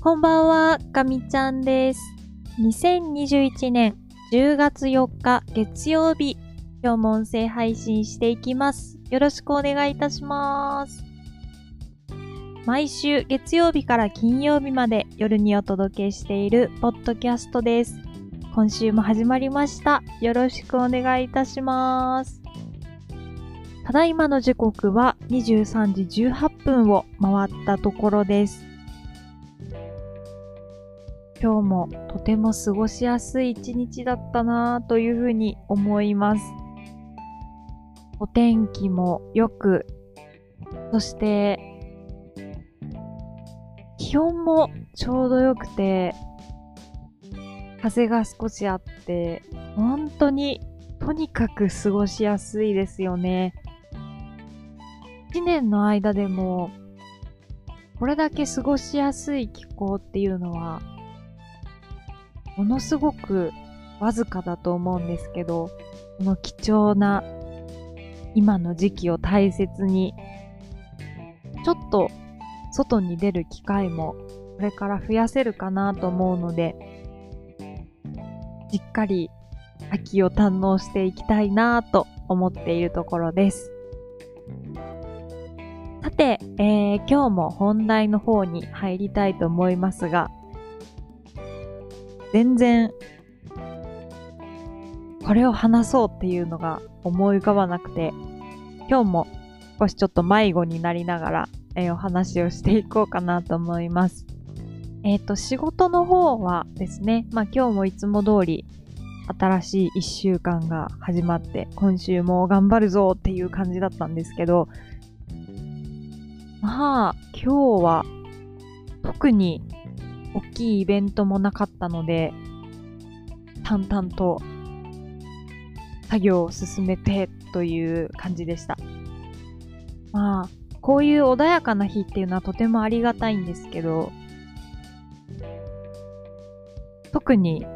こんばんは、かみちゃんです。2021年10月4日月曜日、今日も音声配信していきます。よろしくお願いいたします。毎週月曜日から金曜日まで夜にお届けしているポッドキャストです。今週も始まりました。よろしくお願いいたします。ただいまの時刻は23時18分を回ったところです。今日もとても過ごしやすい一日だったなぁというふうに思います。お天気も良く、そして気温もちょうど良くて、風が少しあって、本当にとにかく過ごしやすいですよね。一年の間でも、これだけ過ごしやすい気候っていうのは、ものすごくわずかだと思うんですけど、この貴重な今の時期を大切に、ちょっと外に出る機会もこれから増やせるかなと思うので、しっかり秋を堪能していきたいなと思っているところです。さて、えー今日も本題の方に入りたいと思いますが、全然、これを話そうっていうのが思い浮かばなくて、今日も少しちょっと迷子になりながら、えーお話をしていこうかなと思います。えっ、と、仕事の方はですね、まあ今日もいつも通り新しい一週間が始まって、今週も頑張るぞっていう感じだったんですけど、まあ、今日は特に大きいイベントもなかったので、淡々と作業を進めてという感じでした。まあ、こういう穏やかな日っていうのはとてもありがたいんですけど、特に、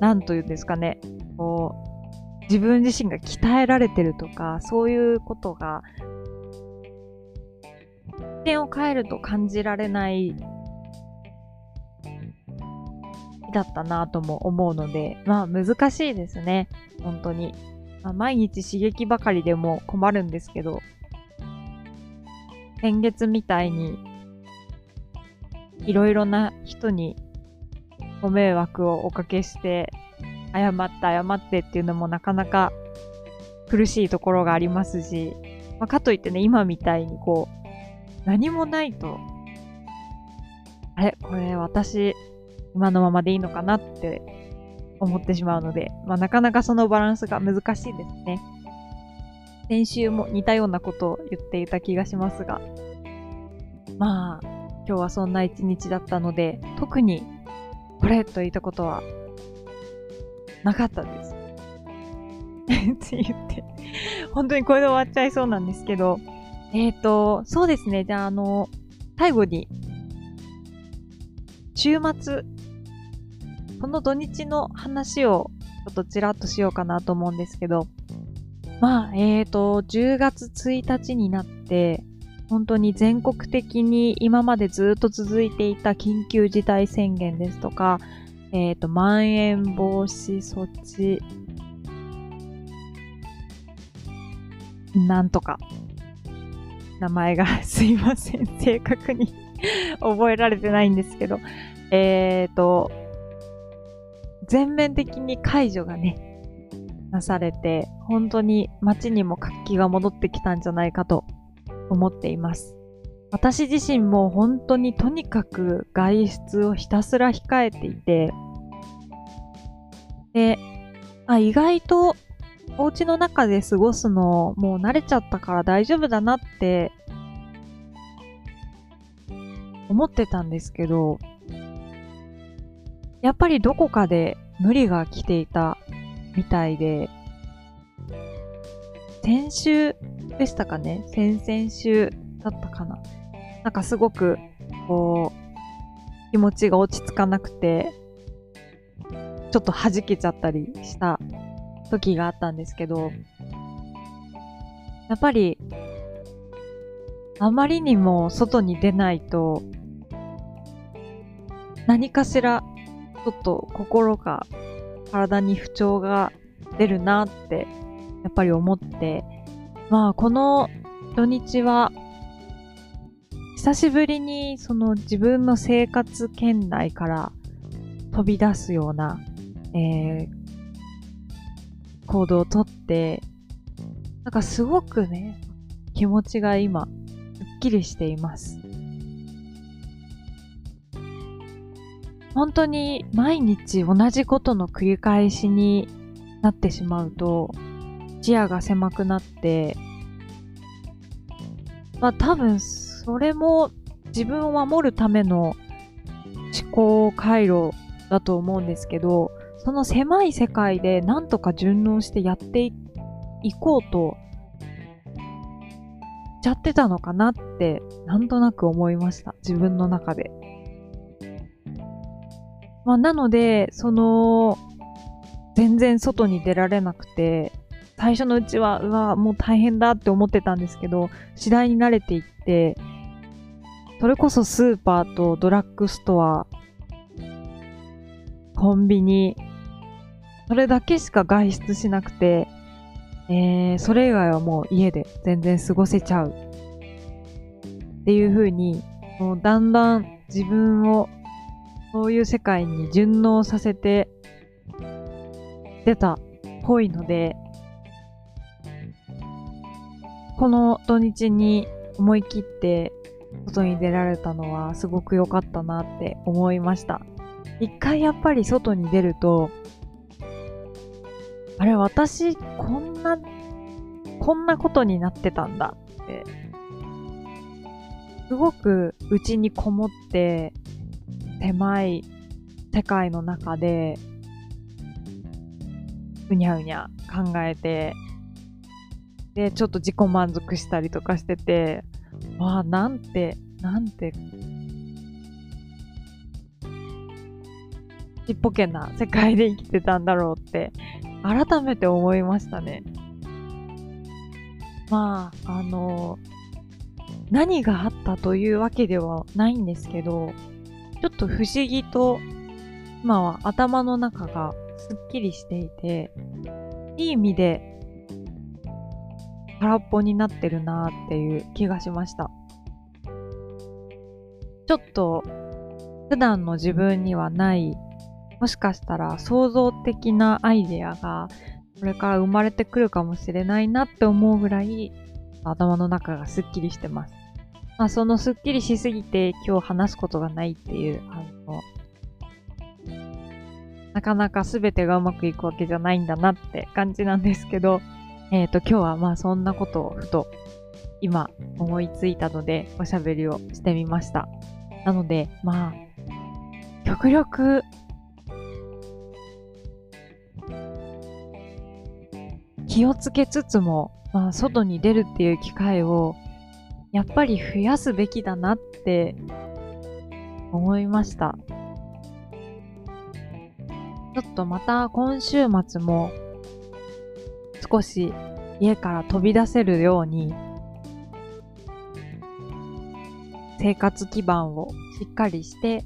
なんというんですかね、こう、自分自身が鍛えられてるとか、そういうことが、視点を変えると感じられないだったなとも思うので、まあ難しいですね、本当に。まあ、毎日刺激ばかりでも困るんですけど、先月みたいに、いろいろな人にご迷惑をおかけして、謝って謝ってっていうのもなかなか苦しいところがありますし、まあ、かといってね、今みたいにこう、何もないと、あれこれ私、今のままでいいのかなって思ってしまうので、まあ、なかなかそのバランスが難しいですね。先週も似たようなことを言っていた気がしますが、まあ、今日はそんな一日だったので、特にこれといったことはなかったです。って言って、本当にこれで終わっちゃいそうなんですけど、えっ、ー、と、そうですね。じゃあ、あの、最後に、週末、この土日の話をちょっとちらっとしようかなと思うんですけど、まあ、えっ、ー、と、10月1日になって、本当に全国的に今までずっと続いていた緊急事態宣言ですとか、えっ、ー、と、まん延防止措置、なんとか、名前が すいません。正確に 覚えられてないんですけど、えっ、ー、と、全面的に解除がね、なされて、本当に街にも活気が戻ってきたんじゃないかと思っています。私自身も本当にとにかく外出をひたすら控えていて、で、あ、意外とお家の中で過ごすのもう慣れちゃったから大丈夫だなって思ってたんですけど、やっぱりどこかで無理が来ていたみたいで、先週でしたかね？先々週だったかな？なんかすごく、こう、気持ちが落ち着かなくて、ちょっと弾けちゃったりした時があったんですけど、やっぱり、あまりにも外に出ないと、何かしらちょっと心が体に不調が出るなってやっぱり思ってまあこの土日は久しぶりにその自分の生活圏内から飛び出すような、えー、行動をとって、なんかすごくね、気持ちが今、すっきりしています。本当に毎日同じことの繰り返しになってしまうと、視野が狭くなって、まあ多分それも自分を守るための思考回路だと思うんですけど、その狭い世界でなんとか順応してやっていこうとしちゃってたのかなってなんとなく思いました。自分の中で。まあ、なので、その、全然外に出られなくて、最初のうちは、うわ、もう大変だって思ってたんですけど、次第に慣れていって、それこそスーパーとドラッグストア、コンビニ、それだけしか外出しなくて、えー、それ以外はもう家で全然過ごせちゃう。っていう風に、もうだんだん自分をそういう世界に順応させて出たっぽいので、この土日に思い切って外に出られたのはすごく良かったなって思いました。一回やっぱり外に出ると、あれ私こんな、こんなことになってたんだって、すごく内にこもって狭い世界の中でうにゃうにゃ考えてでちょっと自己満足したりとかしててわあなんてなんてちっぽけな世界で生きてたんだろうって改めて思いましたね。まあ、あの、何があったというわけではないんですけど、ちょっと不思議と、今は頭の中がすっきりしていて、いい意味で空っぽになってるなーっていう気がしました。ちょっと普段の自分にはないもしかしたら創造的なアイデアがこれから生まれてくるかもしれないなって思うぐらい頭の中がスッキリしてます。まあ、そのスッキリしすぎて今日話すことがないっていう、あの、なかなか全てがうまくいくわけじゃないんだなって感じなんですけど、えっ、ー、と、今日はまあそんなことをふと今思いついたのでおしゃべりをしてみました。なので、まあ、極力気をつけつつも、まあ、外に出るっていう機会をやっぱり増やすべきだなって思いました。ちょっとまた今週末も少し家から飛び出せるように生活基盤をしっかりして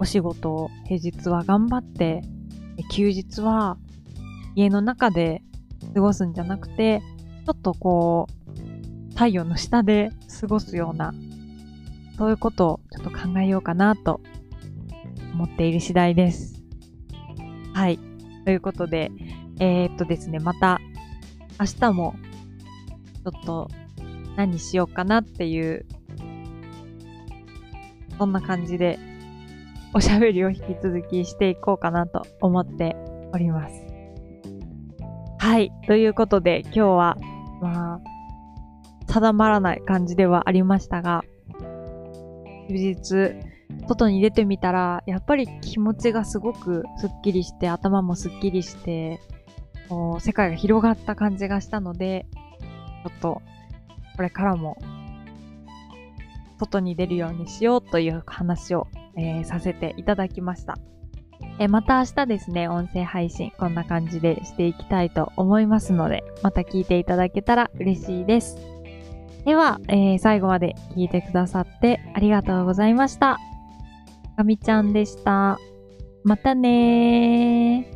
お仕事を平日は頑張って休日は家の中で過ごすんじゃなくて、ちょっとこう、太陽の下で過ごすような、そういうことをちょっと考えようかなと思っている次第です。はい。ということで、えー、っとですね、また明日もちょっと何しようかなっていう、そんな感じでおしゃべりを引き続きしていこうかなと思っております。はい。ということで、今日は、まあ、定まらない感じではありましたが、休日、外に出てみたら、やっぱり気持ちがすごくスッキリして、頭もスッキリして、こう世界が広がった感じがしたので、ちょっと、これからも、外に出るようにしようという話をえー、させていただきました。えまた明日ですね、音声配信こんな感じでしていきたいと思いますので、また聞いていただけたら嬉しいです。では、えー、最後まで聞いてくださってありがとうございました。かみちゃんでした。またねー。